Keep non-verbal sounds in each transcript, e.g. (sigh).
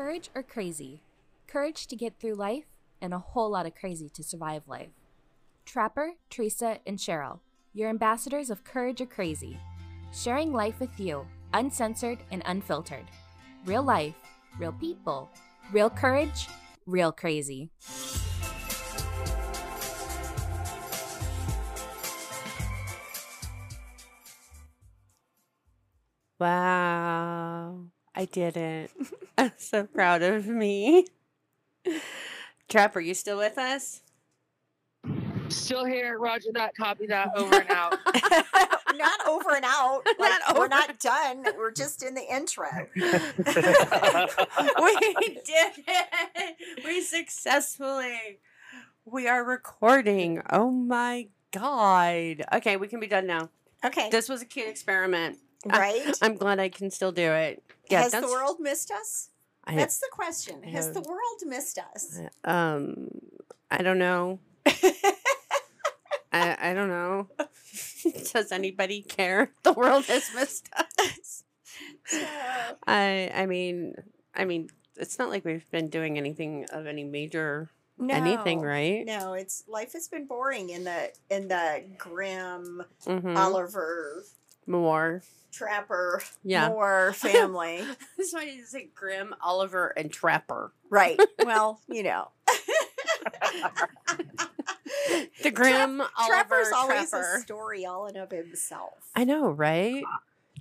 Courage or crazy? Courage to get through life, and a whole lot of crazy to survive life. Trapper, Teresa, and Cheryl, your ambassadors of Courage or Crazy. Sharing life with you, uncensored and unfiltered. Real life, real people, real courage, real crazy. Wow. I (laughs) did it. I'm so proud of me. Trap, are you still with us? Still here. Roger that. Copy (laughs) that. Over and out. not over and out. (laughs) Like, Not we're not done. We're just in the intro. we did it. We successfully. We are recording. Oh my god. Okay, we can be done now. Okay. This was a cute experiment. I- right? I'm glad I can still do it. Yeah, Has the world missed us? I, That's the question. Has have- the world missed us? um I don't know. (laughs) I I don't know. (laughs) Does anybody care? The world has missed us. (laughs) I I mean I mean it's not like we've been doing anything of any major no, anything, right? No, it's life has been boring in the in the grim Mm-hmm. Oliver Moore. Trapper Yeah. Moore (laughs) family. That's why you say Grim, Oliver, and Trapper. right. (laughs) Well, you know. The Grim Oliver Trapper's always Trapper. a story all in of himself. I know, right?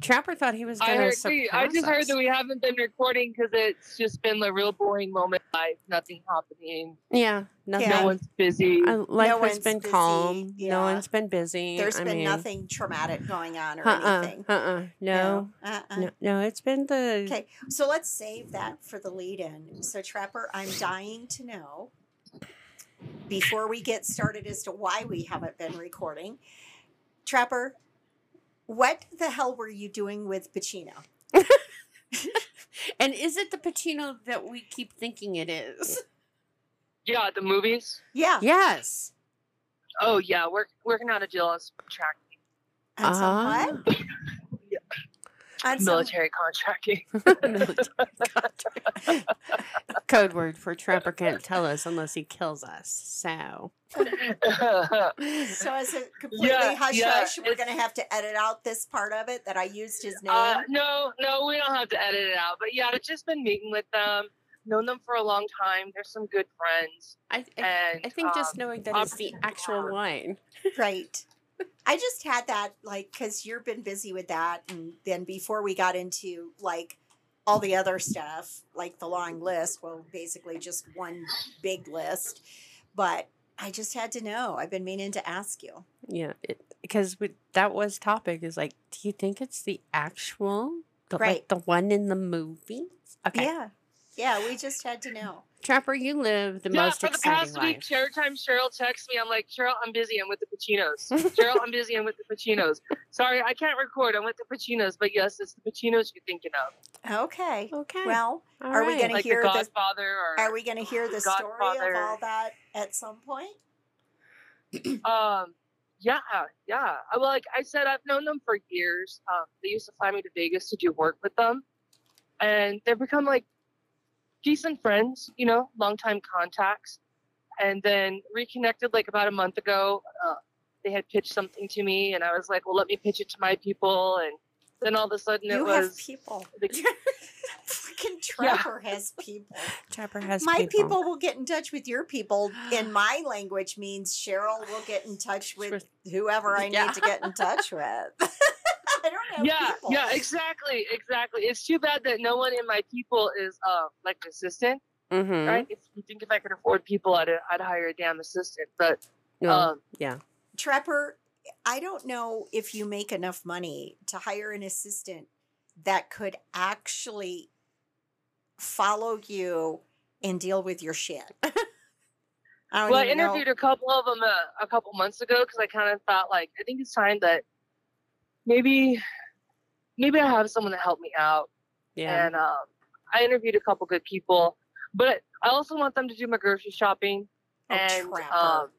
Trapper thought he was I gonna heard. surpass We, I just heard that we haven't been recording because it's just been a real boring moment. in Life, nothing happening. Yeah, nothing. Yeah. No one's busy. Uh, life No has one's been busy, calm. yeah. No one's been busy. There's I been mean, nothing traumatic going on or Uh-uh, anything. uh-uh. No, Uh-uh. no, no. It's been the. Okay, so let's save that for the lead in. So, Trapper, I'm dying to know before we get started as to why we haven't been recording. Trapper, what the hell were you doing with Pacino? And is it the Pacino that we keep thinking it is? yeah, the movies. Yeah. Yes. Oh yeah, work, working on a deal on some track On some ah. (laughs) What? On military contracting. (laughs) (laughs) Code word for Trapper can't tell us unless he kills us. So. (laughs) so, as a completely Yeah, hush yeah, hush, we're going to have to edit out this part of it that I used his name. uh, no, no, we don't have to edit it out. But yeah, I've just been meeting with them. Known them for a long time. They're some good friends. I, I, And I think just um, knowing that it's the actual for- wine. Right. I just had that like because you've been busy with that, and then before we got into like all the other stuff, like the long list, well, basically just one big list, but I just had to know. I've been meaning to ask you. Yeah, because that was topic is like, do you think it's the actual, the, Right. like the one in the movie? Okay, Yeah, yeah, we just had to know. Trapper, you live the yeah, most for the exciting past week, life. every time Cheryl texts me, I'm like, Cheryl, I'm busy. I'm with the Pacinos. (laughs) Cheryl, I'm busy. I'm with the Pacinos. Sorry, I can't record. I'm with the Pacinos. But yes, it's the Pacinos you're thinking of. Okay. Okay, Well, all are we right. gonna hear the the- Godfather or are we going to hear the story of all that at some point? (clears throat) Um, yeah, yeah. I, well, like I said, I've known them for years. Um, they used to fly me to Vegas to do work with them, and they've become like decent friends. You know, longtime contacts. And then reconnected like about a month ago. Uh, they had pitched something to me, and I was like, "Well, let me pitch it to my people." And then all of a sudden, it You have was people. the, (laughs) Freaking Trapper has people. Trapper has my people. people. will get in touch with your people in (gasps) my language means cheryl will get in touch with With- whoever i Yeah. need to get in touch with (laughs) (laughs) i don't have yeah, people yeah, exactly, exactly. It's too bad that no one in my people is uh like an assistant. Mm-hmm. right? If you think if I could afford people, I'd, I'd hire a damn assistant. But No, um, yeah. Trapper, i don't know if you make enough money to hire an assistant that could actually follow you and deal with your shit (laughs) I well, I even know. interviewed a couple of them a, a couple months ago because I kind of thought like I think it's time that maybe maybe I have someone to help me out. Yeah. And um, I interviewed a couple good people, but I also want them to do my grocery shopping Oh, and um,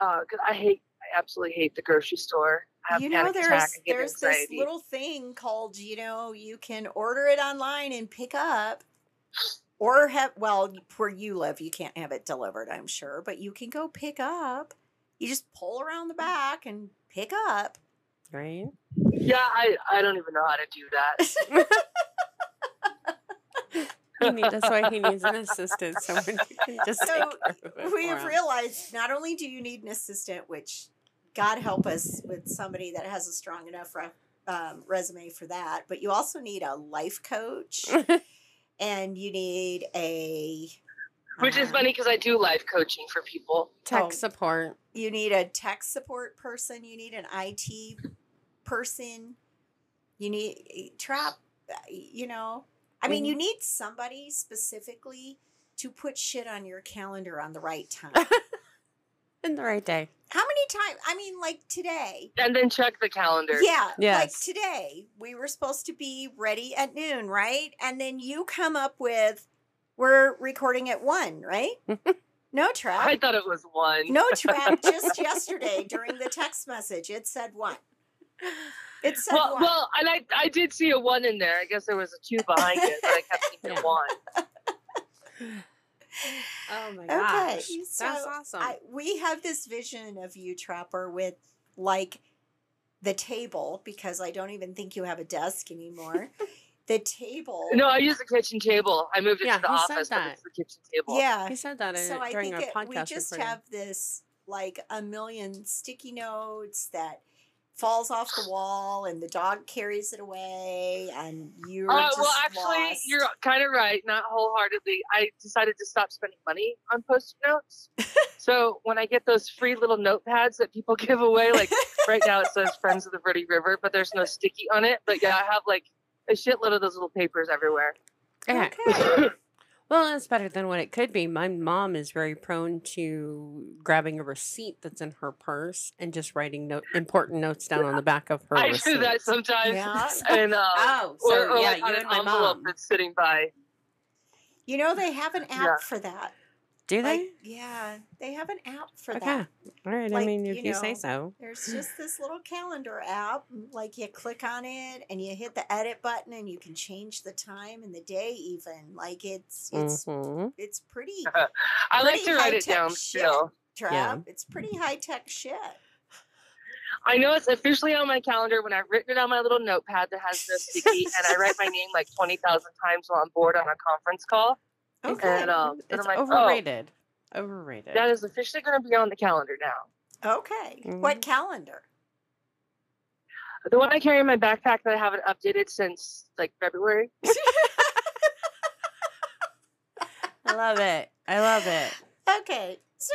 uh, 'cause I hate I absolutely hate the grocery store. You know there's there's this little thing called you know you can order it online and pick up or have well where you live you can't have it delivered i'm sure but you can go pick up you just pull around the back and pick up Right? Yeah, I, I don't even know how to do that. (laughs) Need, that's why he needs an assistant. Someone can just So, take care of it we have realized not only do you need an assistant which god help us with somebody that has a strong enough re- um, resume for that but you also need a life coach (laughs) and you need a Which is uh, funny because I do life coaching for people. Tech Oh. support. you need a tech support person you need an it person you need trap uh, you know i mean you need somebody specifically to put shit on your calendar on the right time (laughs) In the right day. how many times i mean like today And then check the calendar. yeah like Yes. today we were supposed to be ready at noon right and then you come up with we're recording at one right (laughs) no trap I thought it was one. No trap. (laughs) Just yesterday during the text message, it said one. It said Well, one. well, and I, I did see a one in there. I guess there was a two behind it, but I kept seeing Yeah. the one. (laughs) Oh my okay, gosh. so That's awesome. I, we have this vision of you, Trapper, with like the table because I don't even think you have a desk anymore. (laughs) the table. No, I use the kitchen table. I moved it Yeah, to the he said office, but that. it's the kitchen table. Yeah. he said that in, So I during think our it, podcast we just recording. have this like a million sticky notes that falls off the wall and the dog carries it away and you're Uh, just well, actually, lost. you're kind of right. Not wholeheartedly. I decided to stop spending money on post-it notes. (laughs) so when I get those free little notepads that people (laughs) give away, like right now it says "Friends of the Verde River," but there's no sticky on it. But yeah, I have like a shitload of those little papers everywhere. Okay. Well, that's better than what it could be. My mom is very prone to grabbing a receipt that's in her purse and just writing note, important notes down on the back of her I receipt. do that sometimes. Yeah. (laughs) And uh, Oh, so or yeah, like on you an and my envelope mom. that's sitting by. You know, they have an app Yeah. for that. Do they? Like, yeah, they have an app for okay. that. All right. I mean, if you you, say so. There's (laughs) just this little calendar app. Like you click on it and you hit the edit button and you can change the time and the day even. Like it's it's Mhm. it's pretty (laughs) I like to write it high-tech down shit. still. trap. It's pretty high tech shit. I know it's officially on my calendar when I've written it on my little notepad that has no sticky, (laughs) and I write my name like twenty thousand times while I'm bored on a conference call. Okay. And um, and It's I'm like, overrated. Overrated. oh, that is officially going to be on the calendar now. okay. Mhm. What calendar? The one I carry in my backpack that I haven't updated since like February. I (laughs) (laughs) love it. I love it. Okay. So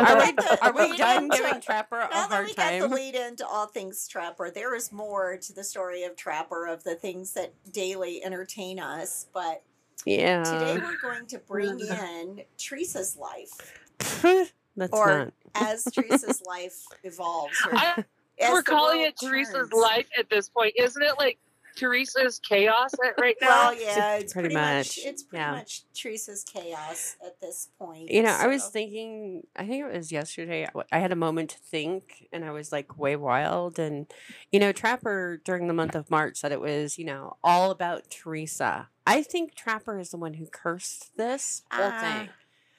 Are we, we the are we done into- giving Trapper a Now that hard we got the lead into all things Trapper, there is more to the story of Trapper of the things that daily entertain us. But Yeah. today we're going to bring (laughs) in Teresa's life (laughs) That's or not. (laughs) as Teresa's life evolves. Or I, we're calling world it Teresa's life at this point, isn't it? Like Teresa's chaos at (laughs) right now. Well, yeah, it's Pretty pretty, much. much, It's pretty yeah. much Teresa's chaos at this point. You know, I was thinking, I think it was yesterday, I- I had a moment to think and I was like way wild. And, you know, Trapper during the month of March said it was, you know, all about Teresa. I think Trapper is the one who cursed this whole Ah, thing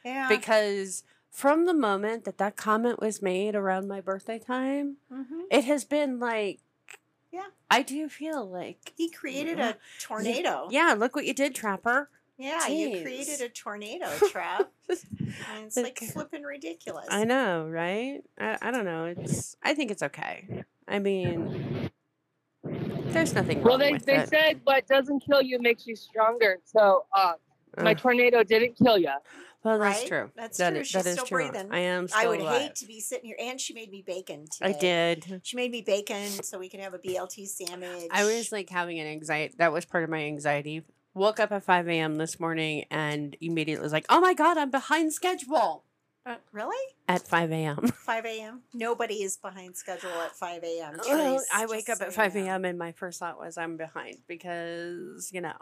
Yeah. because from the moment that that comment was made around my birthday time, Mhm. it has been like, Yeah. I do feel like, He created a tornado. yeah, look what you did, Trapper. Yeah, you created a tornado (laughs) trap. and it's like flipping ridiculous. I know, right? I, I don't know. It's I think it's okay. I mean, there's nothing wrong Well, they, with they it. said what doesn't kill you makes you stronger. So uh, my Ugh, tornado didn't kill you. Well, that's right? true. That's That true. i- She's that is still true. breathing. I am. Still I would alive. hate to be sitting here. And she made me bacon today. I did. She made me bacon so we can have a BLT sandwich. I was like having an anxiety. That was part of my anxiety. Woke up at 5 a.m. this morning and immediately was like, "Oh my god, I'm behind schedule." Uh, really? At 5 a.m. (laughs) 5 a.m. Nobody is behind schedule at 5 a.m. Well, I wake up at 5 a.m. and my first thought was I'm behind because you know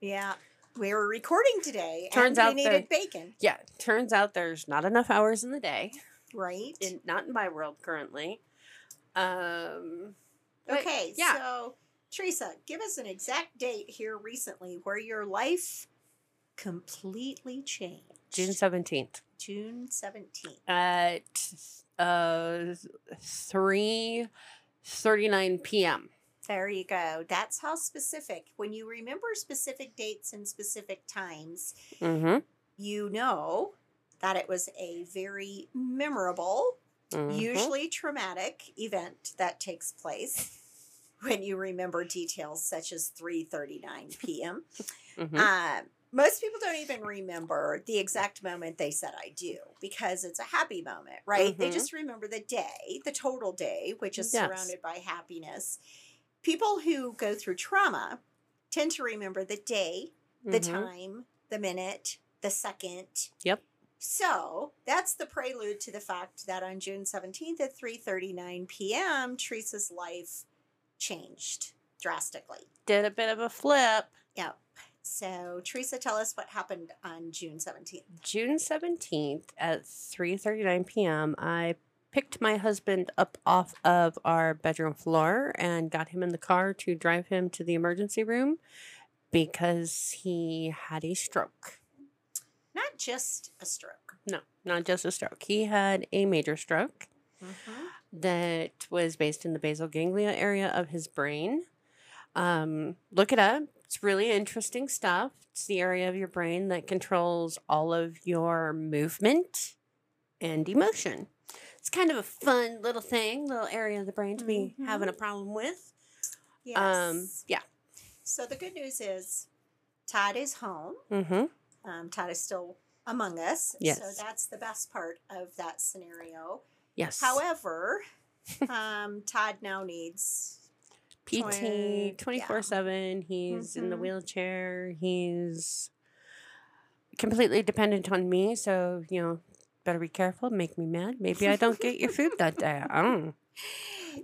Yeah. We were recording today. Turns and out we needed bacon, yeah. Turns out there's not enough hours in the day. right? in not in my world currently. Um Okay, yeah. so Teresa, give us an exact date here recently where your life completely changed? June seventeenth June 17th. at uh three thirty nine p.m. There you go. That's how specific. When you remember specific dates and specific times, Mm-hmm. you know that it was a very memorable, Mm-hmm. usually traumatic event that takes place when you remember details such as 3:39 p.m. Mhm. Uh, most people don't even remember the exact moment they said I do because it's a happy moment, right? They Mhm. just remember the day, the total day, which is Yes. surrounded by happiness. People who go through trauma tend to remember the day, the Mhm. time, the minute, the second. Yep. So that's the prelude to the fact that on June 17th at 3:39 p.m., Teresa's life changed drastically. Did a bit of a flip. Yep. So Teresa, tell us what happened on June 17th. June 17th at 3:39 p.m. I picked my husband up off of our bedroom floor and got him in the car to drive him to the emergency room because he had a stroke. Not just a stroke. No, not just a stroke. He had a major stroke Mm-hmm. that was based in the basal ganglia area of his brain. Um, look it up. It's really interesting stuff. It's the area of your brain that controls all of your movement and emotion. It's kind of a fun little thing, little area of the brain to be having a problem with. Yes. Um, yeah. so the good news is Todd is home. Mm-hmm. Um, Todd is still among us. Yes. So that's the best part of that scenario. Yes. However, um, Todd now needs PT twen- 24 7. He's in the Mhm. wheelchair. He's completely dependent on me. So, you know, better be careful. Make me mad. Maybe I don't get your food (laughs) that day. I don't know.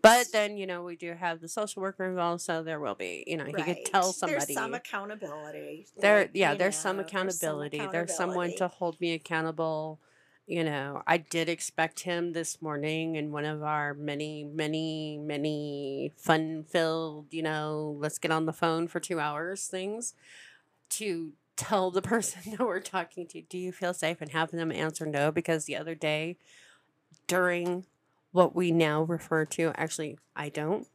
But then, you know, we do have the social worker involved. So there will be, you know, he could tell somebody. There's some accountability. there, like, yeah, you there's some accountability. There's someone to hold me accountable. You know, I did expect him this morning in one of our many, many, many fun filled, you know, let's get on the phone for two hours things to tell the (laughs) person that we're talking to, do you feel safe? And having them answer no, because the other day during what we now refer to, actually, I don't.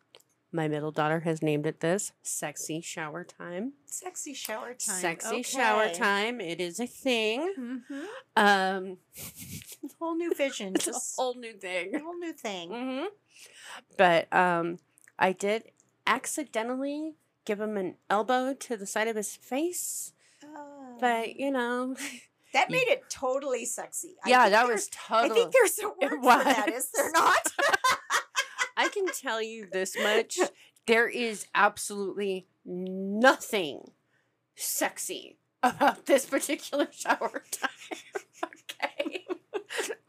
My middle daughter has named it this sexy shower time. Sexy shower time. Sexy shower time. It is a thing. Mm-hmm. Um, Whole new vision. (laughs) it's a whole new thing. a whole new thing. Mm-hmm. But um, I did accidentally give him an elbow to the side of his face. Oh. But you know, (laughs) that made it totally sexy. I yeah, that was was I think there's a word for that, is there not? (laughs) I can tell you this much: there is absolutely nothing sexy about this particular (laughs) shower time.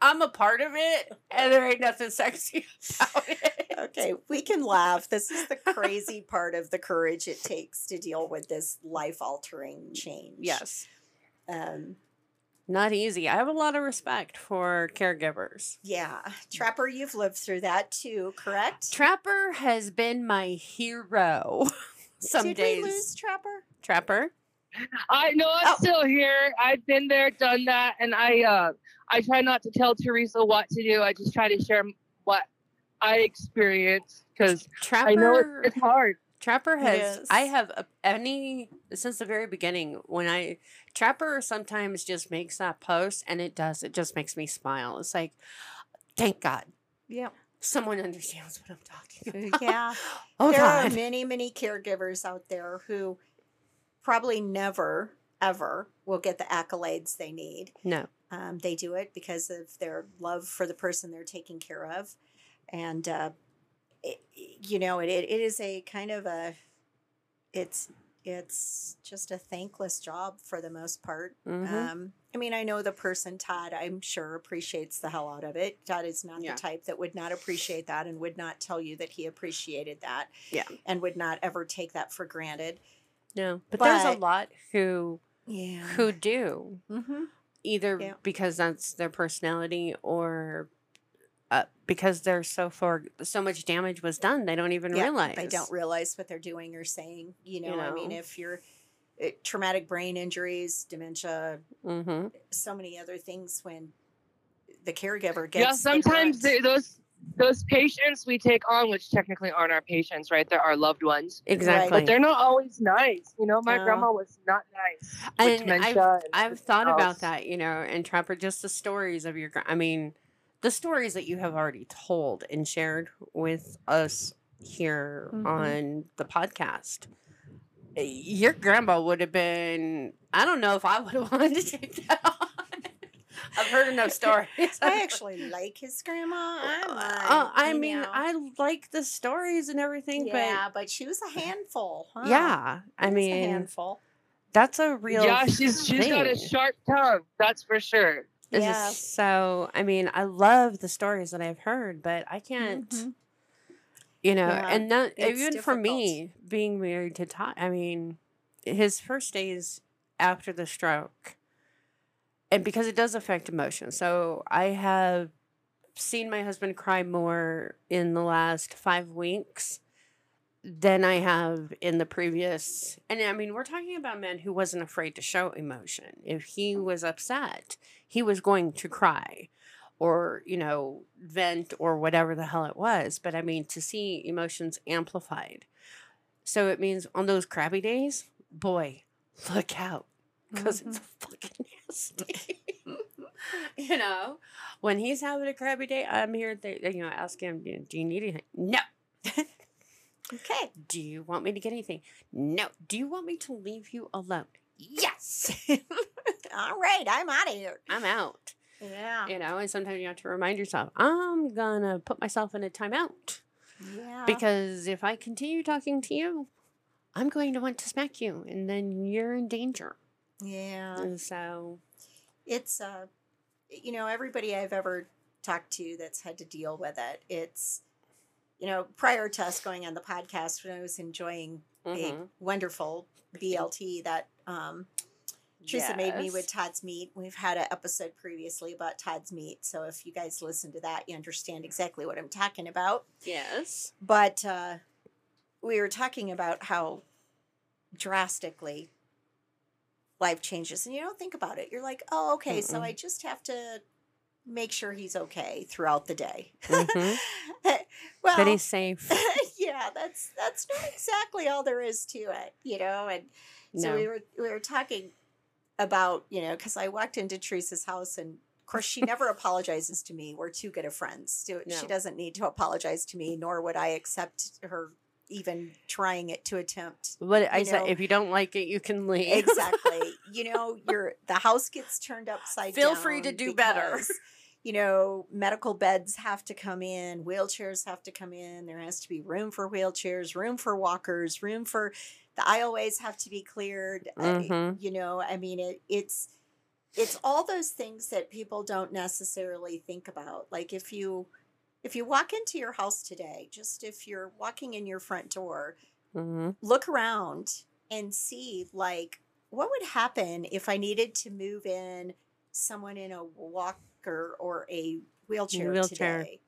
I'm a part of it, and there ain't nothing sexy about it. okay, we can laugh. This is the crazy part of the courage it takes to deal with this life altering change. Yes. Um, Not easy. I have a lot of respect for caregivers. yeah. Trapper, you've lived through that too, correct? Trapper has been my hero. (laughs) Some Did days. we lose Trapper? Trapper? I know I'm Oh. still here. I've been there, done that, and I uh I try not to tell Teresa what to do. I just try to share what I experience because Trapper. I know it, it's hard. Trapper has. is. I have a, any since the very beginning when I Trapper sometimes just makes that post and it does. It just makes me smile. It's like, thank God, Yeah. someone understands what I'm talking about. Yeah. (laughs) Oh there are many, many caregivers out there who probably never, ever will get the accolades they need. No. Um, they do it because of their love for the person they're taking care of. And, uh, it, you know, it, it is a kind of a, it's, it's just a thankless job for the most part. Mhm. Um, I mean, I know the person, Todd, I'm sure appreciates the hell out of it. Todd is not Yeah. the type that would not appreciate that and would not tell you that he appreciated that. Yeah. And would not ever take that for granted. No. But, there's a lot who Yeah. who do Mm-hmm. either Yeah. because that's their personality or uh, because they're so far so much damage was done they don't even realize They don't realize what they're doing or saying. You know, I mean, if you're uh, traumatic brain injuries, dementia, Mm-hmm. so many other things when the caregiver gets yeah, sometimes they, those those patients we take on, which technically aren't our patients, right? They're our loved ones. Exactly. But they're not always nice. You know, my grandma was not nice. and I've, and I've thought everything about that, you know, and Trapper, just the stories of your, I mean, the stories that you have already told and shared with us here Mhm. on the podcast. Uh, Your grandma would have been, I don't know if I would have (laughs) wanted to take that. I've heard enough (laughs) stories. I (laughs) actually like his grandma. I'm Uh, I mean, know. I like the stories and everything, yeah, but she was a handful. huh? yeah, I She was a mean, handful. that's a real Yeah, she's she's got a sharp tongue. That's for sure. This is Yeah. So, I mean, I love the stories that I've heard, but I can't, Mhm. you know, Yeah, and not it's even for me being married to Todd. I mean, his first days after the stroke, and because it does affect emotion. So, I have seen my husband cry more in the last five weeks than I have in the previous. And I mean, we're talking about a man who wasn't afraid to show emotion. If he was upset, he was going to cry or, you know, vent or whatever the hell it was. But I mean, to see emotions amplified. So it means on those crabby days, boy, look out because it's mm-hmm. fucking nasty. (laughs) you know, when he's having a crabby day, I'm here, to, you know, ask him, do you need anything? No. (laughs) Okay. Do you want me to get anything? No. Do you want me to leave you alone? Yes. (laughs) All right, I'm out of here. I'm out. Yeah. You know, and sometimes you have to remind yourself, I'm gonna put myself in a timeout. Yeah. Because if I continue talking to you, I'm going to want to smack you and then you're in danger. Yeah. And so It's uh you know, everybody I've ever talked to that's had to deal with it, it's you know, prior to us going on the podcast when I was enjoying a mhm. wonderful BLT that um Teresa made me with Todd's Meat. We've had an episode previously about Todd's Meat. So if you guys listen to that, you understand exactly what I'm talking about. Yes. But uh, we were talking about how drastically life changes. And you don't think about it. You're like, oh, okay, so Mm-mm. I just have to make sure he's okay throughout the day. (laughs) Mhm. well, That he's safe. (laughs) yeah, that's that's not exactly all there is to it, you know. And so No. we were we were talking about you know because I walked into Teresa's house and of course she never apologizes to me. We're too good of friends. She No. doesn't need to apologize to me, nor would I accept her even trying it to attempt. What I you said, if you don't like it, you can leave. Exactly. (laughs) you know, your the house gets turned upside down. Feel free to do better. You know, medical beds have to come in, wheelchairs have to come in. There has to be room for wheelchairs, room for walkers, room for the aisleways have to be cleared. uh, Mhm. you know, I mean, it, it's it's all those things that people don't necessarily think about. Like if you if you walk into your house today, just if you're walking in your front door, hmm look around and see like what would happen if I needed to move in someone in a walker or a wheelchair, Wheelchair. today?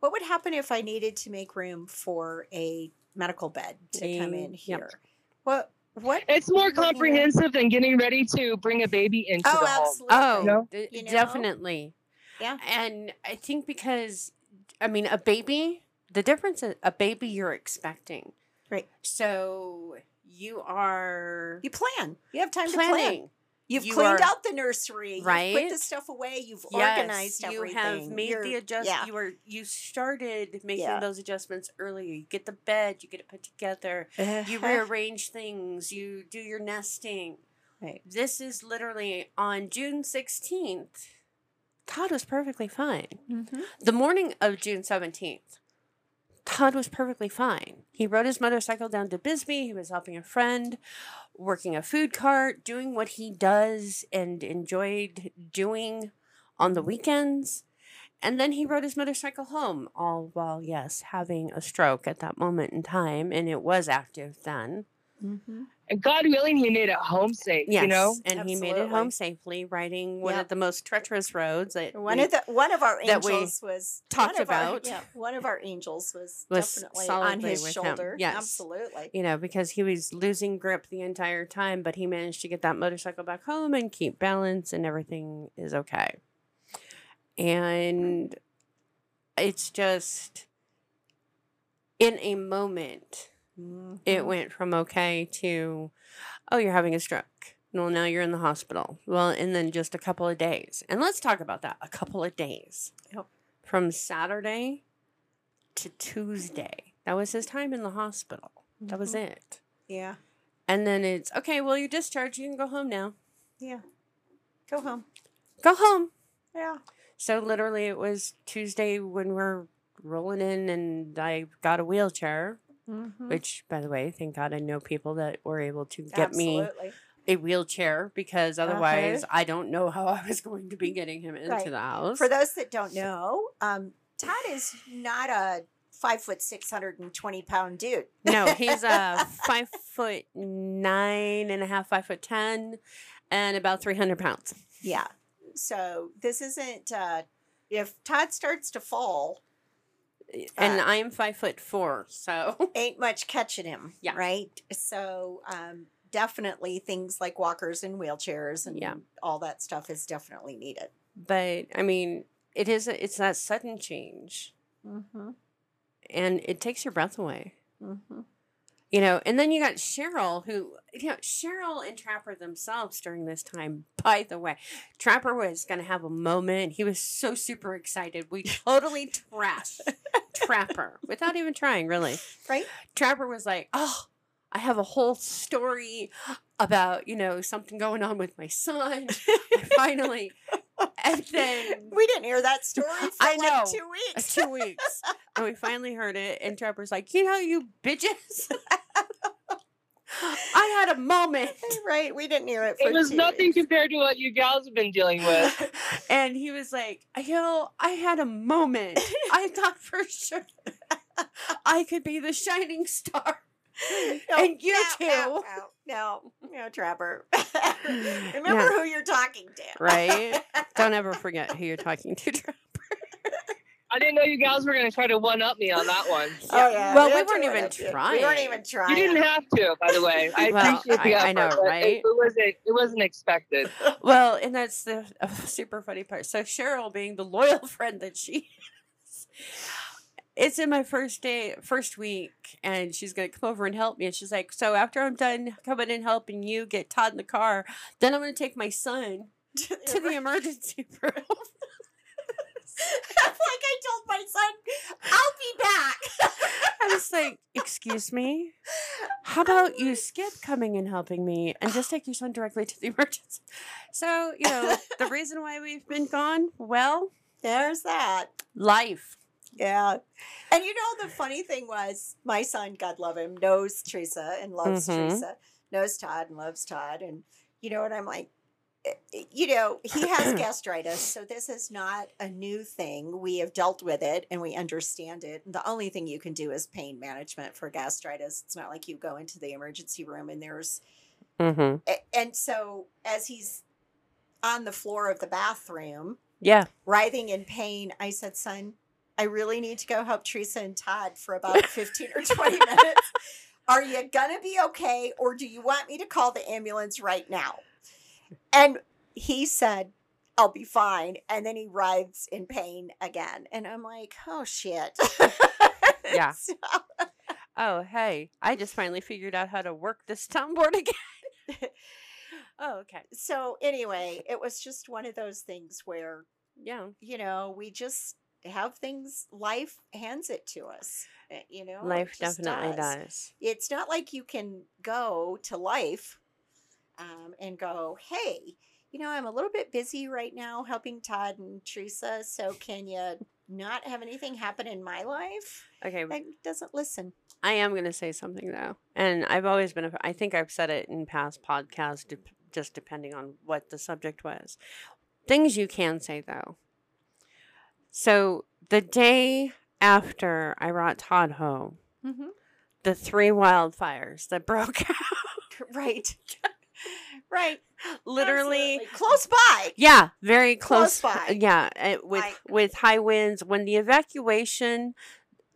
What would happen if I needed to make room for a medical bed to come in here? yep. What what It's more What, you comprehensive than getting ready to bring a baby into Oh, the home. absolutely. Oh, No? d- You know? definitely. Yeah. And I think because, I mean, a baby, the difference is a baby you're expecting. Right. So you are You plan. You have time to plan. You've You cleaned are- out the nursery. You've put the stuff away. You've Yes, organized you have made You're- the adjust. Yeah. You were you started making Yeah. those adjustments earlier. You get the bed, you get it put together. You uh-huh. rearrange things. You do your nesting. Right. This is literally on June sixteenth. Todd was perfectly fine. Mhm. The morning of June 17th, Todd was perfectly fine. He rode his motorcycle down to Bisbee. He was helping a friend, working a food cart, doing what he does and enjoyed doing on the weekends. And then he rode his motorcycle home, all while, yes, having a stroke at that moment in time. And it was active then. Mm-hmm. And God willing, he made it home safe. Yes, You know, and he made it home safely, riding one Yep. of the most treacherous roads. That One we- of the one of our that we angels was talked one of our- about. yeah, one of our angels was, Was definitely on his with him. shoulder. Yes. Absolutely. you know, because he was losing grip the entire time, but he managed to get that motorcycle back home and keep balance, and everything is okay. And it's just in a moment, it Mhm. went from okay to, oh, you're having a stroke. Well, now you're in the hospital. Well, and then just a couple of days. And let's talk about that. A couple of days. Yep. From Saturday to Tuesday. That was his time in the hospital. That was Mhm. it. Yeah. And then it's okay, well, you're discharged. You can go home now. Yeah. Go home. Go home. Yeah. So, literally, it was Tuesday when we're rolling in, and I got a wheelchair, Mhm. which, by the way, thank God I know people that were able to get me a wheelchair because Uh-huh. otherwise I don't know how I was going to be getting him into Right. the house. For those that don't know, um, Todd is not a five foot six hundred and twenty pound dude. no, he's a (laughs) five foot nine and a half, five foot ten, and about 300 pounds. Yeah. So this isn't uh if Todd starts to fall, And Uh, I'm five foot four, so (laughs) ain't much catching him. Yeah. Right. So um definitely things like walkers and wheelchairs and Yeah. all that stuff is definitely needed. but I mean, it is a, it's that sudden change, Mm-hmm. and it takes your breath away. Mm-hmm. You know, and then you got Cheryl, who, you know, Cheryl and Trapper themselves during this time, (laughs) by the way, Trapper was going to have a moment. He was so super excited. We (laughs) totally trashed Trapper without even trying, really. Right? Trapper was like, oh, I have a whole story about, you know, something going on with my son. I finally, (laughs) and then We didn't hear that story for I like know. two weeks. two weeks. and we finally heard it, and Trapper's like, you know, you bitches. I had a moment. (laughs) right. We didn't hear it for it was two nothing weeks. compared to what you gals have been dealing with. (laughs) and he was like, you know, I had a moment. (laughs) I thought for sure I could be the shining star. No, and you no, too. No, no, no, no, Trapper. Remember Yeah. who you're talking to. Right? Don't ever forget who you're talking to, Trapper. I didn't know you gals were going to try to one up me on that one. (laughs) Oh yeah. Well, we that's weren't even I did. trying. We weren't even trying. You didn't have to, by the way. I (laughs) Well, appreciate the I- I know, right? It, it wasn't. It wasn't expected. (laughs) Well, and that's the uh, super funny part. So Cheryl, being the loyal friend that she is, it's in my first day, first week, and she's gonna come over and help me. And she's like, "So after I'm done coming and helping you get Todd in the car, then I'm gonna take my son to the emergency room." (laughs) like I told my son, I'll be back. I was like, "Excuse me, how about you skip coming and helping me and just take your son directly to the (laughs) emergency?" So you know the (laughs) reason why we've been gone. Well, There's that. life. Yeah. And you know, the funny thing was, my son, God love him, knows Teresa and loves Mhm. Teresa, knows Todd and loves Todd. And, you know, and I'm like, you know, he has (clears throat) gastritis. So this is not a new thing. We have dealt with it and we understand it. The only thing you can do is pain management for gastritis. It's not like you go into the emergency room and there's, Mm-hmm. and so as he's on the floor of the bathroom, Yeah. writhing in pain, I said, son, I really need to go help Teresa and Todd for about (laughs) 15 or 20 minutes. Are you going to be okay? Or do you want me to call the ambulance right now? And he said, I'll be fine. And then he writhes in pain again. And I'm like, oh shit. (laughs) Yeah. So- Oh, hey, I just finally figured out how to work this soundboard (laughs) again. (laughs) oh, okay. so anyway, it was just one of those things where, Yeah. you know, we just have things, life hands it to us. eh, You know, Life definitely does. it's not like you can go to life um, and go, hey, you know, I'm a little bit busy right now helping Todd and Teresa. So can you not have anything happen in my life? Okay, That doesn't listen. I am going to say something though. And I've always been, a, I think I've said it in past podcasts, dep just depending on what the subject was. Things you can say though. So the day after I brought Todd home, Mm-hmm. the three wildfires that (laughs) broke out. right. (laughs) (laughs) right. Literally, Absolutely. close by. yeah, very Close close. by. Yeah, uh, with Like- with high winds when the evacuation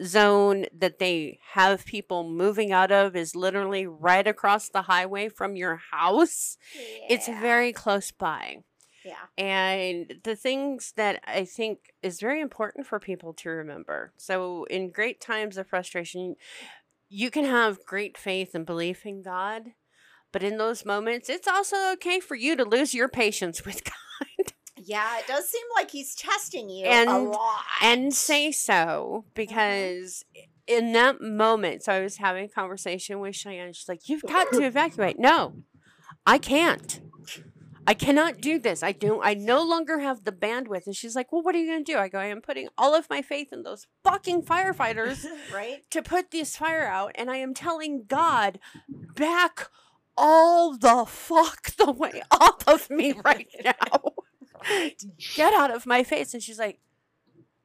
zone that they have people moving out of is literally right across the highway from your house. It's very close by. yeah. And the things that I think is very important for people to remember. So, in great times of frustration, you can have great faith and belief in God, but in those moments, it's also okay for you to lose your patience with (laughs) God Yeah, it does seem like he's testing you a And- lot. and say so mm-hmm. because in that moment, so I was having a conversation with Cheyenne. She's like, You've got to evacuate. No, I can't. I cannot do this. I do I no longer have the bandwidth. And she's like, Well, what are you gonna do? I go, I am putting all of my faith in those fucking firefighters (laughs) right? to put this fire out, and I am telling God, back all the fuck the way off of me right (laughs) now. Get out of my face. And she's like,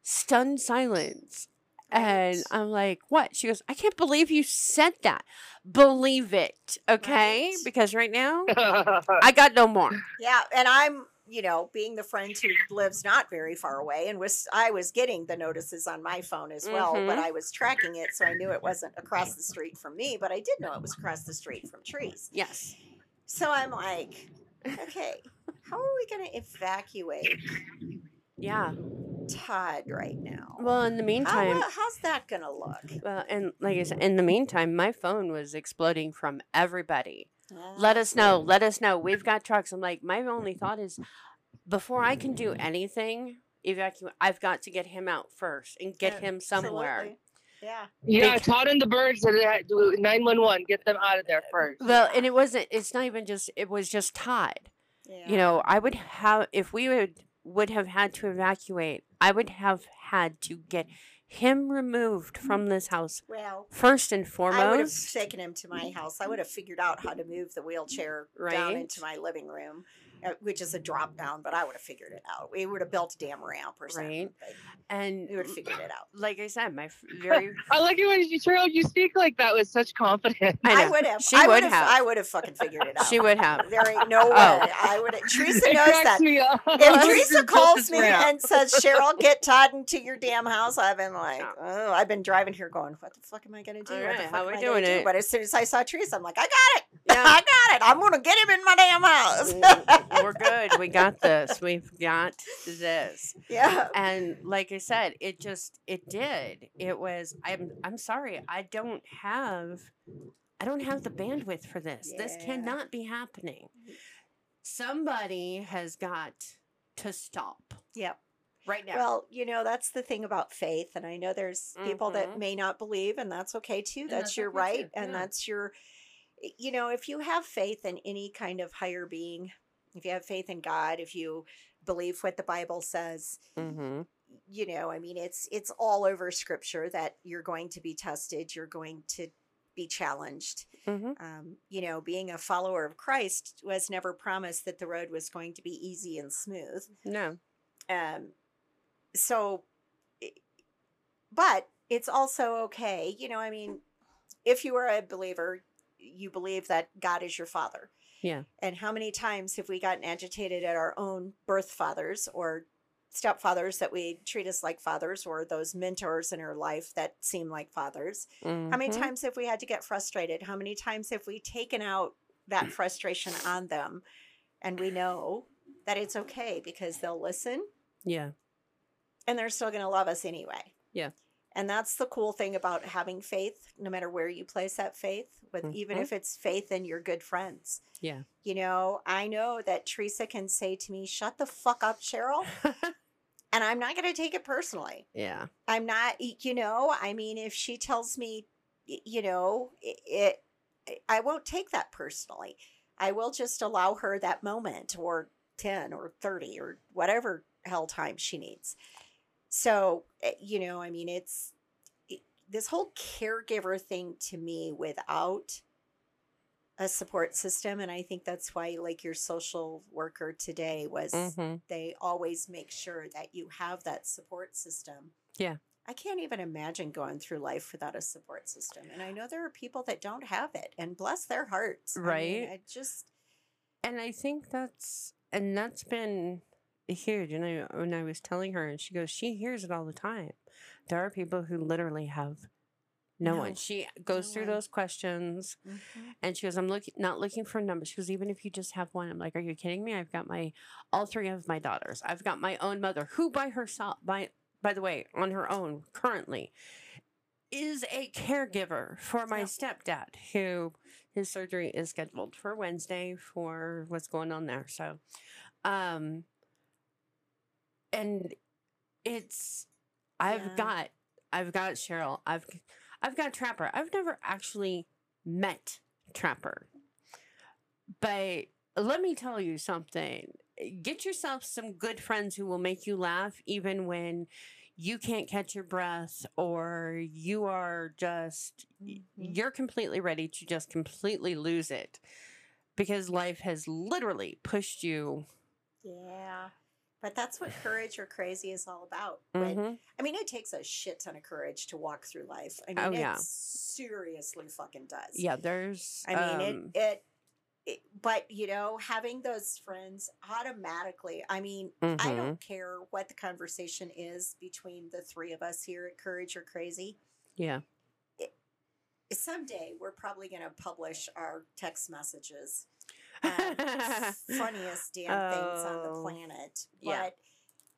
stunned silence. And I'm like, what? She goes, I can't believe you said that. Believe it, okay? Right. Because right now, (laughs) I got no more. Yeah, and I'm, you know, being the friend who lives not very far away, and was I was getting the notices on my phone as well, but Mhm. I was tracking it, so I knew it wasn't across the street from me, but I did know it was across the street from trees. Yes. So I'm like, okay, how are we going to evacuate Yeah. Todd right now? Well, in the meantime, uh, how's that going to look? well, and like I said, in the meantime, my phone was exploding from everybody. Let us know oh. let us know we've got trucks i'm like my only thought is before i can do anything evacuate i've got to get him out first and get Yeah, him somewhere Absolutely. Yeah. yeah, Big- Todd and the birds that do 911. Get them out of there first. well and it wasn't it's not even just it was just tied yeah. you know i would have if we would would have had to evacuate i would have had to get him removed from this house well, first and foremost, I would have taken him to my house. I would have figured out how to move the wheelchair down into my living room, Uh, which is a drop down, but I would have figured it out. We would have built a damn ramp or something. Right. and We would have figured it out. like i said my very (laughs) I like it when you, Cheryl, you speak like that with such confidence. I, I, would have. She I would have. have. I would have fucking figured it (laughs) out. she would have There ain't no oh. way. Oh. I would. Have. (laughs) Teresa It knows that. me up. If Teresa calls me rap. and says, "Cheryl, get Todd into your damn house," I've been like, "Oh, I've been driving here, going, what the fuck am I gonna do? All what the fuck how am we I gonna doing do?" it? But as soon as I saw Teresa, I'm like, "I got it! Yeah. I got it! I'm gonna get him in my damn house." Mm, mm. We're good. We got this. We've got this. yeah. And like I said, it just it did. It was I'm I'm sorry. I don't have I don't have the bandwidth for this. This cannot be happening. Somebody has got to stop Yep. right now. Well, you know, that's the thing about faith. And I know there's people that Mhm. may not believe, and that's okay too. That's, that's your okay right. too, And yeah. that's your, you know, if you have faith in any kind of higher being, if you have faith in God, if you believe what the Bible says, mm-hmm. you know, I mean, it's it's all over scripture that you're going to be tested, you're going to be challenged. Mm-hmm. Um, you know, being a follower of Christ was never promised that the road was going to be easy and smooth No. um so but it's also okay you know i mean if you are a believer you believe that god is your father Yeah. and how many times have we gotten agitated at our own birth fathers or stepfathers that we treat us like fathers or those mentors in our life that seem like fathers how many Mhm. times have we had to get frustrated how many times have we taken out that frustration on them and we know that it's okay because they'll listen Yeah. and they're still going to love us anyway. Yeah. And that's the cool thing about having faith, no matter where you place that faith, with even Mhm. if it's faith in your good friends. Yeah. You know, I know that Teresa can say to me, "Shut the fuck up, Cheryl," (laughs) and I'm not going to take it personally. yeah. I'm not, you know, I mean, if she tells me, you know, it, it I won't take that personally. I will just allow her that moment or 10 or 30 or whatever hell time she needs. So, eh, you know, I mean, it's it, this whole caregiver thing to me without a support system. And I think that's why, like, your social worker today was Mm-hmm. they always make sure that you have that support system. Yeah. I can't even imagine going through life without a support system. And I know there are people that don't have it, and bless their hearts. I mean, Right. I just and I think that's and that's been huge. And I when I was telling her, and she goes, she hears it all the time. There are people who literally have no, No, one. She goes no through one. those questions, and she goes, "I'm looking not looking for numbers." She goes, "Even if you just have one," I'm like, "Are you kidding me? I've got my all three of my daughters. I've got my own mother, who by herself, by by the way, on her own currently." Is a caregiver for my Yeah. stepdad, who his surgery is scheduled for Wednesday for what's going on there. So, um, and it's I've Yeah. got I've got Cheryl. I've I've got Trapper. I've never actually met Trapper, but let me tell you something. Get yourself some good friends who will make you laugh, even when you can't catch your breath or you are just Mhm. you're completely ready to just completely lose it because life has literally pushed you Yeah. But that's what courage or crazy is all about. When, Mhm. I mean, it takes a shit ton of courage to walk through life. I mean, Oh, it yeah. seriously fucking does. yeah there's I mean, um, it, it, it, but you know, having those friends automatically, I mean, I mhm. don't care what the conversation is between the three of us here at Courage or Crazy. yeah Someday we're probably going to publish our text messages. And (laughs) funniest damn things on the Oh, planet. But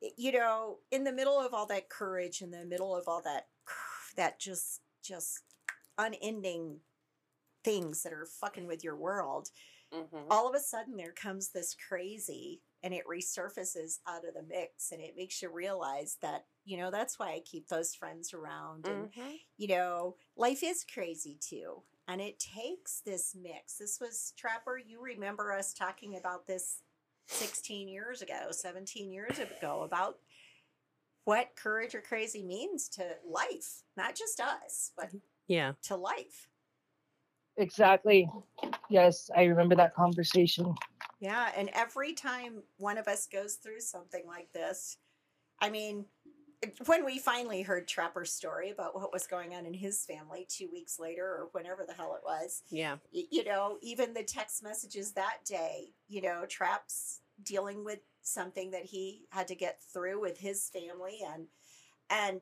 y- you know, in the middle of all that courage, in the middle of all that that just just unending things that are fucking with your world, Mhm. all of a sudden there comes this crazy and it resurfaces out of the mix and it makes you realize that you know that's why i keep those friends around and Mhm. you know, life is crazy too. And it takes this mix. This was Trapper, you remember us talking about this 16 years ago, 17 years ago, about what courage or crazy means to life, not just us, but yeah to life. Exactly. Yes, I remember that conversation. Yeah. And every time one of us goes through something like this, I mean, it- when we finally heard Trapper's story about what was going on in his family two weeks later or whenever the hell it was, yeah you know, even the text messages that day, you know, Trap's dealing with something that he had to get through with his family and and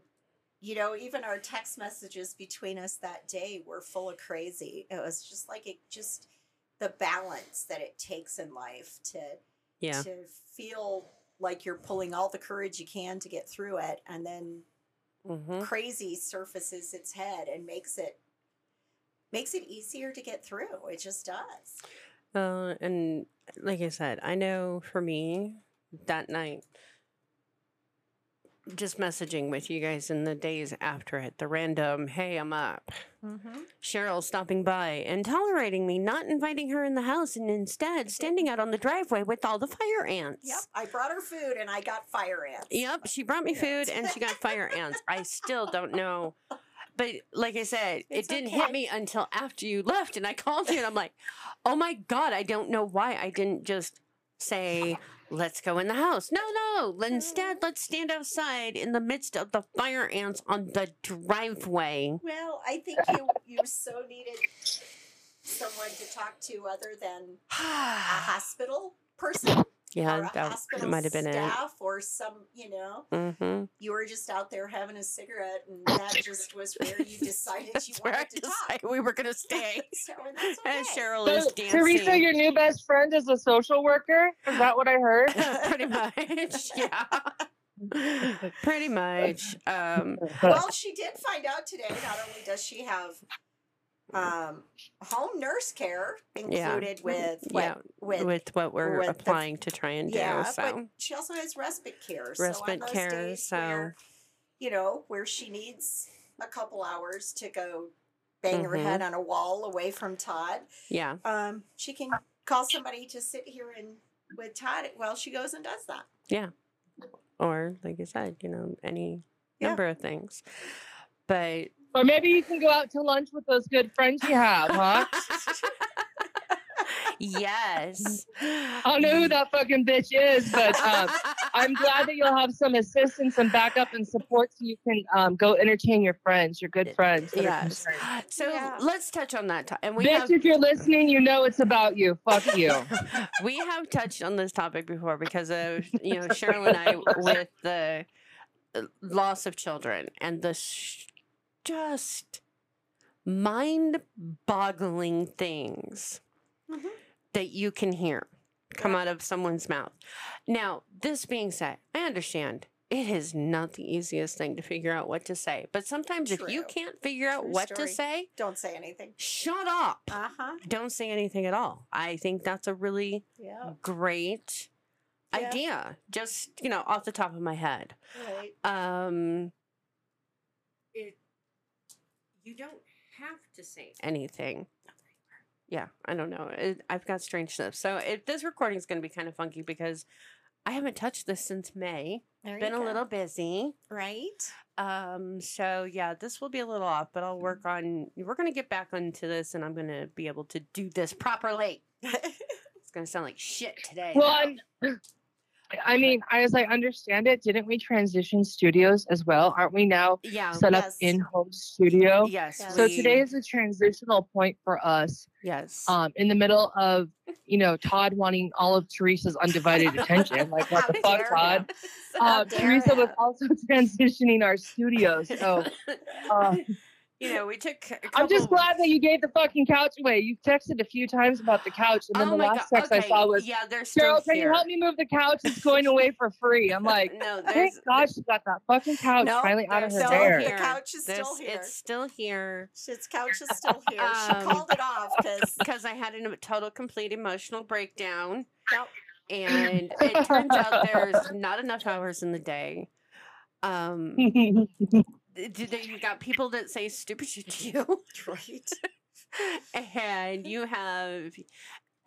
you know, even our text messages between us that day were full of crazy. It was just like it just the balance that it takes in life to yeah to feel like you're pulling all the courage you can to get through it and then hmm crazy surfaces its head and makes it makes it easier to get through. It just does. Uh, and like I said, I know for me that night, just messaging with you guys in the days after it, the random, hey, I'm up. Mm-hmm. Cheryl stopping by and tolerating me, not inviting her in the house, and instead standing out on the driveway with all the fire ants. Yep. I brought her food and I got fire ants. Yep, she brought me food and she got fire ants. I still don't know. But like I said, It's it didn't okay. hit me until after you left and I called you and I'm like, "Oh my god, I don't know why I didn't just say, let's go in the house." No, no. Instead, let's stand outside in the midst of the fire ants on the driveway. Well, I think you you so needed someone to talk to other than (sighs) a hospital person yeah, a that hospital might have been it. staff or some, you know, Mm-hmm. you were just out there having a cigarette and that just was where you (laughs) decided you That's where wanted to talk. we were gonna stay. (laughs) so, and that's (laughs) And. Cheryl So, is dancing. Teresa, your new best friend is a social worker. Is that what I heard? Pretty much, yeah. Pretty much. Um, well, she did find out today. Not only does she have um, home nurse care Yeah. included with what, yeah, with, with what we're with the- applying to try and do. yeah, so but she also has respite care. so on Respite those care, days so- where, you know, where she needs a couple hours to go bang her Mhm. head on a wall away from Todd, yeah, um, she can call somebody to sit here and with Todd while she goes and does that. Yeah. Or like I said, you know, any Yeah. number of things. But or maybe you can go out to lunch with those good friends you have, huh? (laughs) yes, I don't know who that fucking bitch is, but um, I'm glad that you'll have some assistance and backup and support so you can um, go entertain your friends, your good friends. Yes. concerned. So Yeah. let's touch on that. To- and we Bitch, have if you're listening, you know it's about you. Fuck you. (laughs) we have touched on this topic before because of you know Cheryl and I (laughs) with the uh, loss of children and the sh- just mind-boggling things Mhm. that you can hear come out of someone's mouth. Now, this being said, I understand it is not the easiest thing to figure out what to say, but sometimes if you can't figure out True what to say, Don't say anything. shut up. Uh huh. Don't say anything at all. I think that's a really Yeah. great Yeah. idea. Just, you know, off the top of my head. Right. Um you don't have to say anything. Yeah, I don't know. It, I've got strange stuff. So it, this recording is going to be kind of funky because I haven't touched this since May. There you Been a little busy. right. Um, so yeah, this will be a little off, but I'll work Mm-hmm. on. We're gonna get back onto this, and I'm gonna be able to do this properly. (laughs) It's gonna sound like shit today. Well, though. I'm, I mean, as I understand it, didn't we transition studios as well? Aren't we now yeah, set up in home studio? yes. Yes. So we- today is a transitional point for us. yes, Um, in the middle of you know Todd wanting all of Teresa's undivided attention, like what the fuck, Todd? Dare Teresa was also (laughs) transitioning our studio, so (laughs) uh, you know, we took. a I'm just couple- glad that you gave the fucking couch away. You texted a few times about the couch, and then Oh the last God, text I saw was, yeah, they're still "Cheryl, can you help me move the couch? It's going away for free." I'm (laughs) like, No, Thank God she got that fucking couch No, finally out of her still hair. here. The couch is There's- still here. It's still here Shit's couch is (laughs) still here. she Um, called it off because because (laughs) I had a total, complete emotional breakdown, Yep. and it turns out there's not enough hours in the day. Um, do they, you got people that say stupid shit to you, (laughs) right. and you have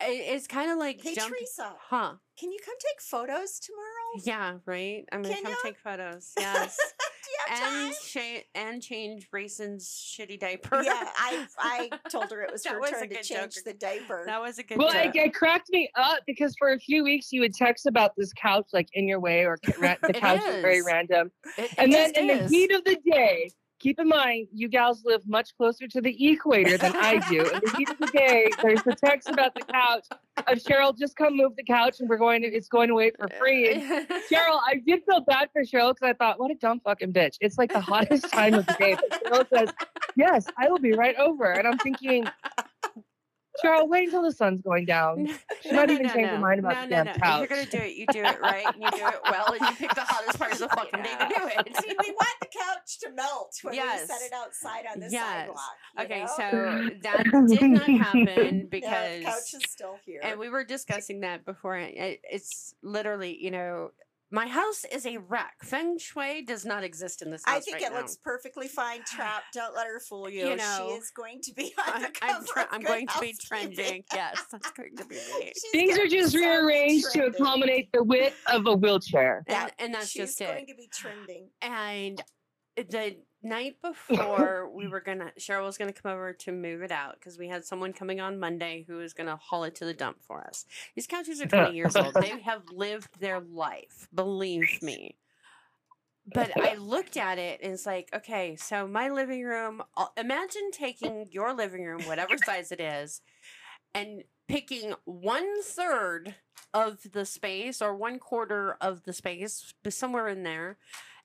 it's kind of like Hey jump, Teresa, huh? can you come take photos tomorrow? Yeah, right. I'm gonna Can come ya? take photos. (laughs) Yes. Do you have and time? cha- and change Grayson's shitty diaper. Yeah, I (laughs) I told her it was her was turn to change joke. the diaper. that was a good well, joke. it, it cracked me up because for a few weeks you would text about this couch like in your way or ra- the (laughs) couch is very random. It- And it then just in the heat of the day, keep in mind you gals live much closer to the equator than I do. In the heat of the day, there's the text about the couch of Cheryl, just come move the couch and we're going to, it's going away for free. And (laughs) Cheryl, I did feel bad for Cheryl because I thought, what a dumb fucking bitch. It's like the hottest time of the day. But Cheryl says, yes, I will be right over. And I'm thinking, Cheryl, wait until the sun's going down. She might even change her mind about no, the no, damn no. If couch. you're gonna do it, you do it right, and you do it well, and you pick the hottest part of the fucking day to do it. See, we want the couch to melt when we set it outside on the Yes. sidewalk. Okay, know? so (laughs) that did not happen (laughs) because the couch is still here. and we were discussing that before. It, it's literally, you know, my house is a wreck. Feng shui does not exist in this house I think right it now. looks perfectly fine. Trap. Don't let her fool you. You know, she is going to be (laughs) on the I, cover. I'm, try- of I'm going to be trending. (laughs) Yes, that's going to be me. Things are just so rearranged to accommodate the width of a wheelchair. And, That- and that's just it. she's going to be trending. And the night before we were gonna, Cheryl was gonna come over to move it out because we had someone coming on Monday who was gonna haul it to the dump for us. These couches are 20 years old. They have (laughs) lived their life, believe me. But (laughs) I looked at it and it's like, okay, so my living room, uh, imagine taking your living room, whatever size it is, and picking one third of the space or one quarter of the space, somewhere in there,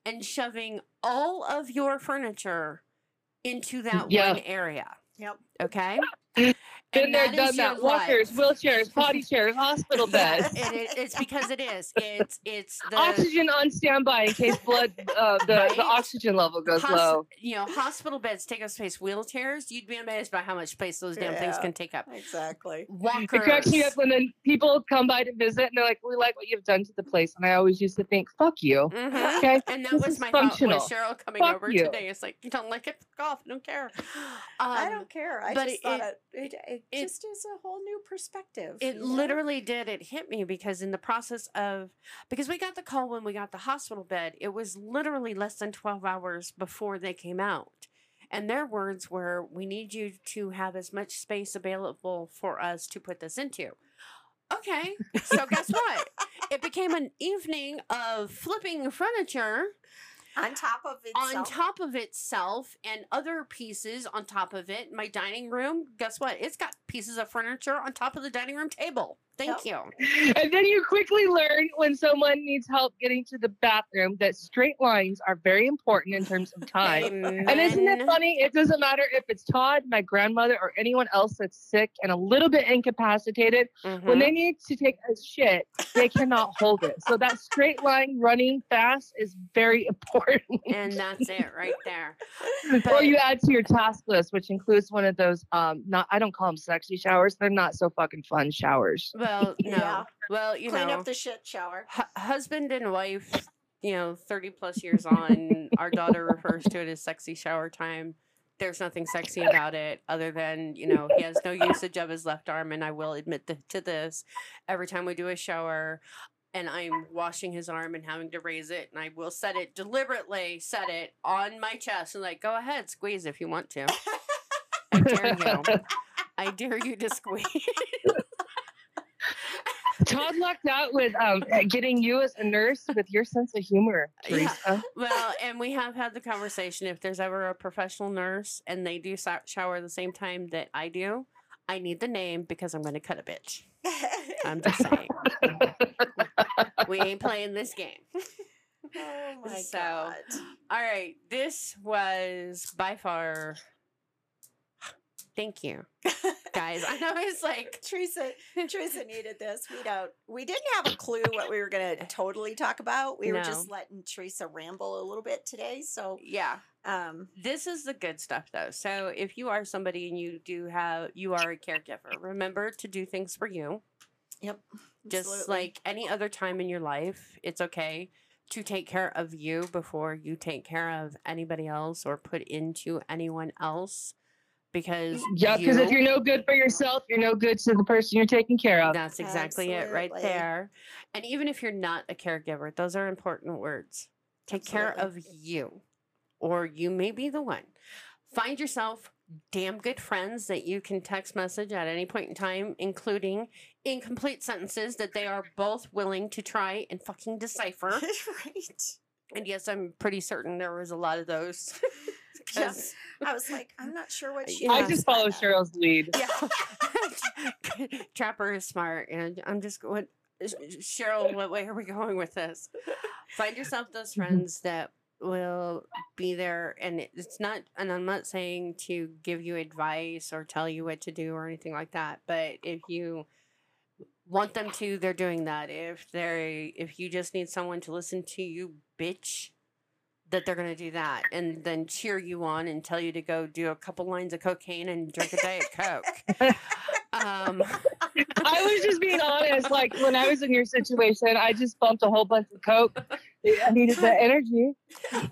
and shoving all of your furniture into that Yeah. one area. Yep. Okay. Been And there, that done that. Walkers, life. wheelchairs, potty chairs, hospital (laughs) beds. Yes, it, it's because it is. It's it's (laughs) the oxygen on standby in case blood, uh, the, Right? the oxygen level goes hos- low. You know, hospital beds take up space. Wheelchairs, you'd be amazed by how much space those damn things can take up. Exactly. Walkers. It cracks me up when then people come by to visit and they're like, "We like what you've done to the place," and I always used to think, "Fuck you." Mhm. Okay, And that This was is my thought functional. with Cheryl coming Fuck over you. today. It's like you don't like it, fuck off. I don't care. I Um, don't care. I but just it- thought it, it, it, it- just is a whole new perspective. It you know? literally did. It hit me because in the process of because we got the call when we got the hospital bed, it was literally less than 12 hours before they came out. And their words were, "We need you to have as much space available for us to put this into." Okay, so guess (laughs) what? it became an evening of flipping furniture on top of itself. on top of itself and other pieces on top of it. My dining room, guess what? It's got pieces of furniture on top of the dining room table. Thank you. And then you quickly learn when someone needs help getting to the bathroom that straight lines are very important in terms of time. And isn't it funny? It doesn't matter if it's Todd, my grandmother, or anyone else that's sick and a little bit incapacitated. When Mhm. they need to take a shit, they cannot hold it. So that straight line running fast is very (laughs) important. and that's it right there. or you add to your task list, which includes one of those um not I don't call them sexy showers. They're not so fucking fun showers. Well, (laughs) no. Yeah. Well, you know, Clean know, up the shit shower. hu- husband and wife, you know, 30 plus years on, our daughter refers to it as sexy shower time. There's nothing sexy about it other than, you know, he has no usage of his left arm. And I will admit th- to this every time we do a shower and I'm washing his arm and having to raise it, and I will set it deliberately, set it on my chest and like, go ahead, squeeze if you want to. I dare you. (laughs) I dare you to squeeze. (laughs) Todd lucked out with um, getting you as a nurse with your sense of humor, Yeah. Teresa. Well, and we have had the conversation if there's ever a professional nurse and they do so- shower the same time that I do, I need the name because I'm going to cut a bitch. I'm just (laughs) saying. we ain't playing this game. oh my So, god. All right. This was by far. Thank you, (laughs) guys. I know it's like. Teresa, (laughs) Teresa needed this. We don't. We didn't have a clue what we were going to totally talk about. We were just letting Teresa ramble a little bit today. So, Yeah. um, This is the good stuff though. So if you are somebody and you do have you are a caregiver, remember to do things for you. yep. just absolutely. like any other time in your life, it's okay to take care of you before you take care of anybody else or put into anyone else because Yeah, because if you- you're no good for yourself, you're no good to the person you're taking care of. that's exactly it right there. And even if you're not a caregiver, those are important words. Take care of you, or you may be the one. Find yourself damn good friends that you can text message at any point in time, including incomplete sentences that they are both willing to try and fucking (laughs) decipher. right. And yes, I'm pretty certain there was a lot of those. (laughs) Yeah. 'Cause- I was like, I'm not sure what she. I just follow. Cheryl's lead. yeah. (laughs) (laughs) Trapper is smart, and I'm just going. Cheryl. What way are we going with this? Find yourself those (laughs) friends that will be there, and it's not. And I'm not saying to give you advice or tell you what to do or anything like that. But if you want them to, they're doing that. If they, if you just need someone to listen to you, bitch. That they're gonna do that and then cheer you on and tell you to go do a couple lines of cocaine and drink a diet coke. (laughs) Um, I was just being honest. Like when I was in your situation, I just bumped a whole bunch of coke. I needed the energy.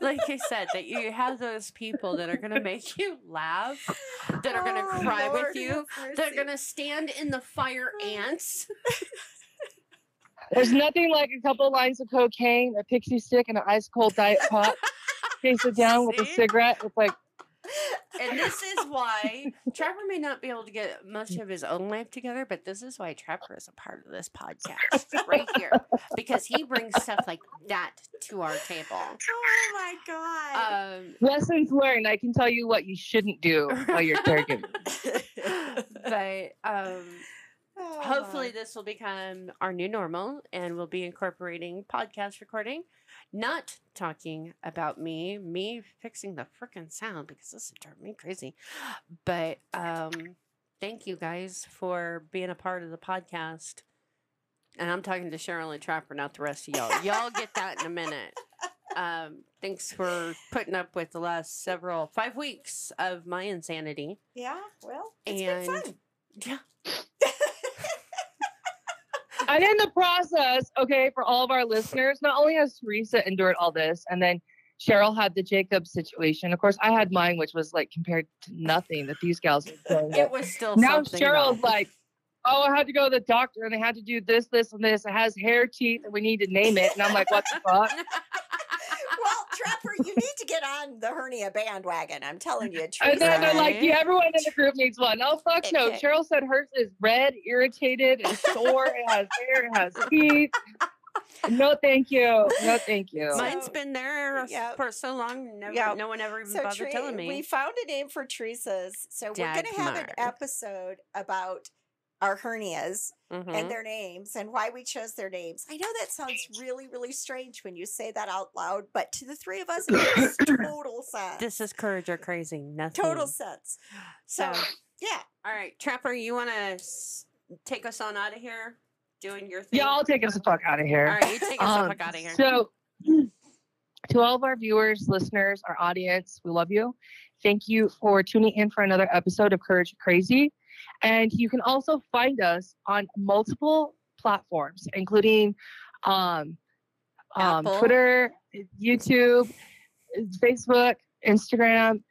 like I said, that you have those people that are gonna make you laugh, that are gonna Oh, cry Lord with you, have that are gonna stand in the fire ants. (laughs) There's nothing like a couple lines of cocaine, a pixie stick, and an ice cold diet pop. (laughs) Chase it down with a cigarette. It's like And this is why Trapper may not be able to get much of his own life together, but this is why Trapper is a part of this podcast right here because he brings stuff like that to our table. Oh my god. Um, lessons learned. I can tell you what you shouldn't do while you're (laughs) caregiving. but um, Oh, hopefully this will become our new normal and we'll be incorporating podcast recording not talking about me me fixing the freaking sound because this is driving me crazy. But um thank you guys for being a part of the podcast. And i'm talking to cheryl and trapper not the rest of y'all. Y'all get that in a minute. Um thanks for putting up with the last several five weeks of my insanity. Yeah. Well, it's and been fun. yeah And in the process, okay, for all of our listeners, not only has Teresa endured all this, and then Cheryl had the Jacob situation. Of course, I had mine, which was like compared to nothing that these gals were doing. it was still now something Cheryl's though. like, oh, I had to go to the doctor and they had to do this, this, and this. It has hair, teeth, and we need to name it. And I'm like, what the fuck? (laughs) Well, Trapper, you need to get on the hernia bandwagon. I'm telling you, Teresa. And then they're like, Right. yeah, everyone in the group needs one. Oh, fuck no. Okay. Cheryl said hers is red, irritated, and sore. it has hair, it has teeth. No, thank you. No, thank you. Mine's So- been there s- Yep. for so long. Never, Yep. no one ever even So bothered Tre- telling me. we found a name for Teresa's. So we're going to have an episode about our hernias Mhm. and their names and why we chose their names. I know that sounds really, really strange when you say that out loud, but to the three of us, it makes (coughs) total sense. This is courage or crazy. Nothing. total sense. So, So, yeah. all right, Trapper, you want to take us on out of here, doing your thing? Yeah, I'll take us the fuck out of All here. right, you take us the Um, fuck out of here. So, (clears throat) to all of our viewers, listeners, our audience, we love you. Thank you for tuning in for another episode of Courage Crazy. And you can also find us on multiple platforms, including um, um, Twitter, YouTube, Facebook, Instagram.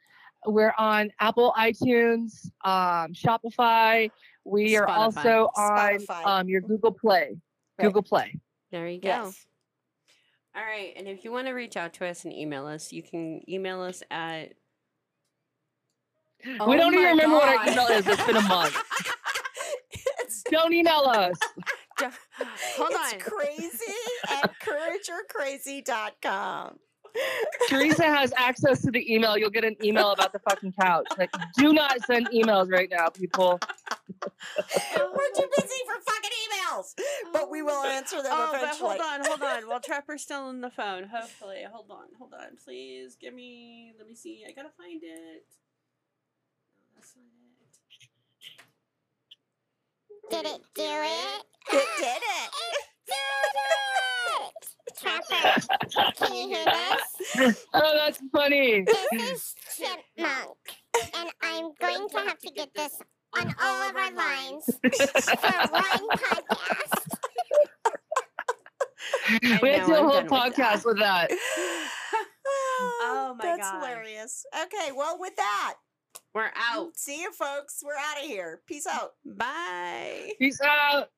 We're on Apple iTunes, um, Spotify. We are also on um, your Google Play. Right. Google Play. there you go. Yes. All right, and if you want to reach out to us and email us, you can email us at. We Oh don't even my remember what our email is. It's been a month. it's, (laughs) Don't email us. (laughs) Hold it's on. crazy at (laughs) courageorcrazy.com. Teresa has access to the email. You'll get an email about the fucking couch. Like, do not send emails right now, people. We're too busy for fucking emails, but we will answer them Oh, but hold on, hold on. While Trapper's still on the phone, hopefully. Hold on, hold on. Please give me. Let me see. I gotta find it. No, that's not it. Did it do it? It did it. (laughs) Trapper, can you hear this? Oh, that's funny. This is Chipmunk, and I'm going to have to get this on all of our lines for one podcast. We had to do a whole done with that. podcast with that. (laughs) Oh my God. That's hilarious. Okay, well, with that, We're out. see you folks. We're out of here. Peace out. Bye. Peace out.